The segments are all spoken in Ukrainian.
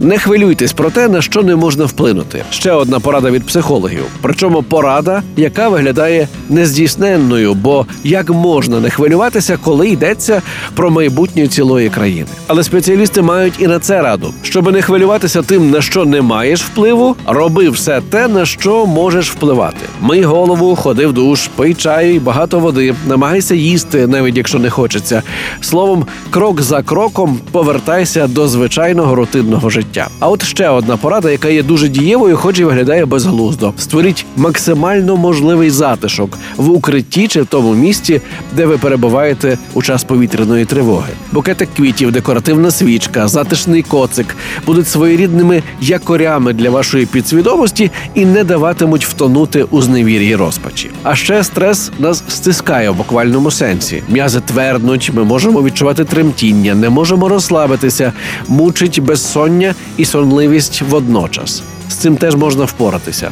Не хвилюйтесь про те, на що не можна вплинути. Ще одна порада від психологів. Причому порада, яка виглядає нездійсненною, бо як можна не хвилюватися, коли йдеться про майбутнє цілої країни. Але спеціалісти мають і на це раду. Щоб не хвилюватися тим, на що не маєш впливу, роби все те, на що можеш впливати. Мий голову, ходи в душ, пий чай, багато води, намагайся їсти, навіть якщо не хочеться. Словом, крок за кроком повертайся до звичайного рутинного життя. А от ще одна порада, яка є дуже дієвою, хоч і виглядає безглуздо. Створіть максимально можливий затишок в укритті чи в тому місці, де ви перебуваєте у час повітряної тривоги. Букетик квітів, декоративна свічка, затишний коцик будуть своєрідними якорями для вашої підсвідомості і не даватимуть втонути у зневір'ї розпачі. А ще стрес нас стискає в буквальному сенсі. М'язи тверднуть, ми можемо відчувати тремтіння, не можемо розслабитися, мучить безсоння і сонливість водночас. З цим теж можна впоратися.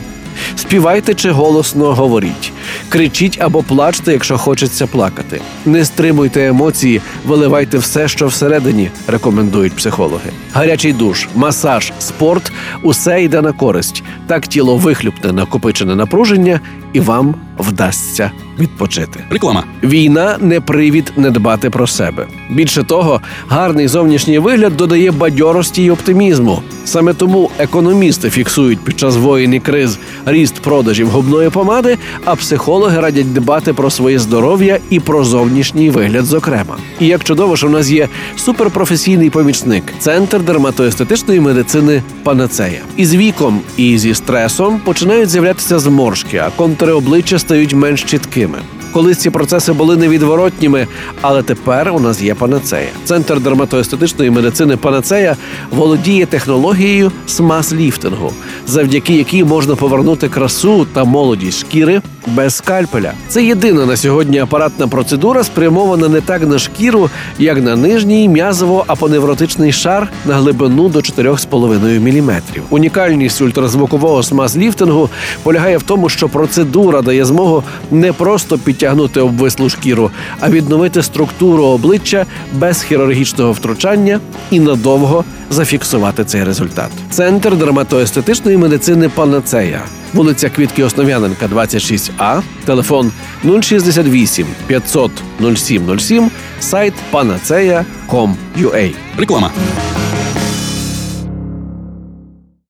Співайте чи голосно говоріть, кричіть або плачте, якщо хочеться плакати. Не стримуйте емоції, виливайте все, що всередині, рекомендують психологи. Гарячий душ, масаж, спорт усе йде на користь. Так тіло вихлюпне накопичене напруження, і вам вдасться відпочити. Реклама. Війна не привід не дбати про себе. Більше того, гарний зовнішній вигляд додає бадьорості й оптимізму. Саме тому економісти фіксують під час воїн і криз ріст продажів губної помади, а психологи радять дбати про своє здоров'я і про зовнішній вигляд, зокрема. І як чудово, що в нас є суперпрофесійний помічник центр дерматоестетичної медицини Панацея. Із віком і зі стресом починають з'являтися зморшки, а контури обличчя стають менш чіткими. Колись ці процеси були невідворотніми, але тепер у нас є панацея. Центр дерматоестетичної медицини Панацея володіє технологією смаз-ліфтингу, завдяки якій можна повернути красу та молодість шкіри без скальпеля. Це єдина на сьогодні апаратна процедура, спрямована не так на шкіру, як на нижній м'язово-апоневротичний шар на глибину до 4,5 мм. Унікальність ультразвукового смаз-ліфтингу полягає в тому, що процедура дає змогу не просто підтягнути обвислу шкіру, а відновити структуру обличчя без хірургічного втручання і надовго зафіксувати цей результат. Центр дерматоестетичної медицини Панацея. Вулиця Квітки Основ'яненка, 26А, телефон 068 500 0707, сайт panacea.com.ua. Реклама.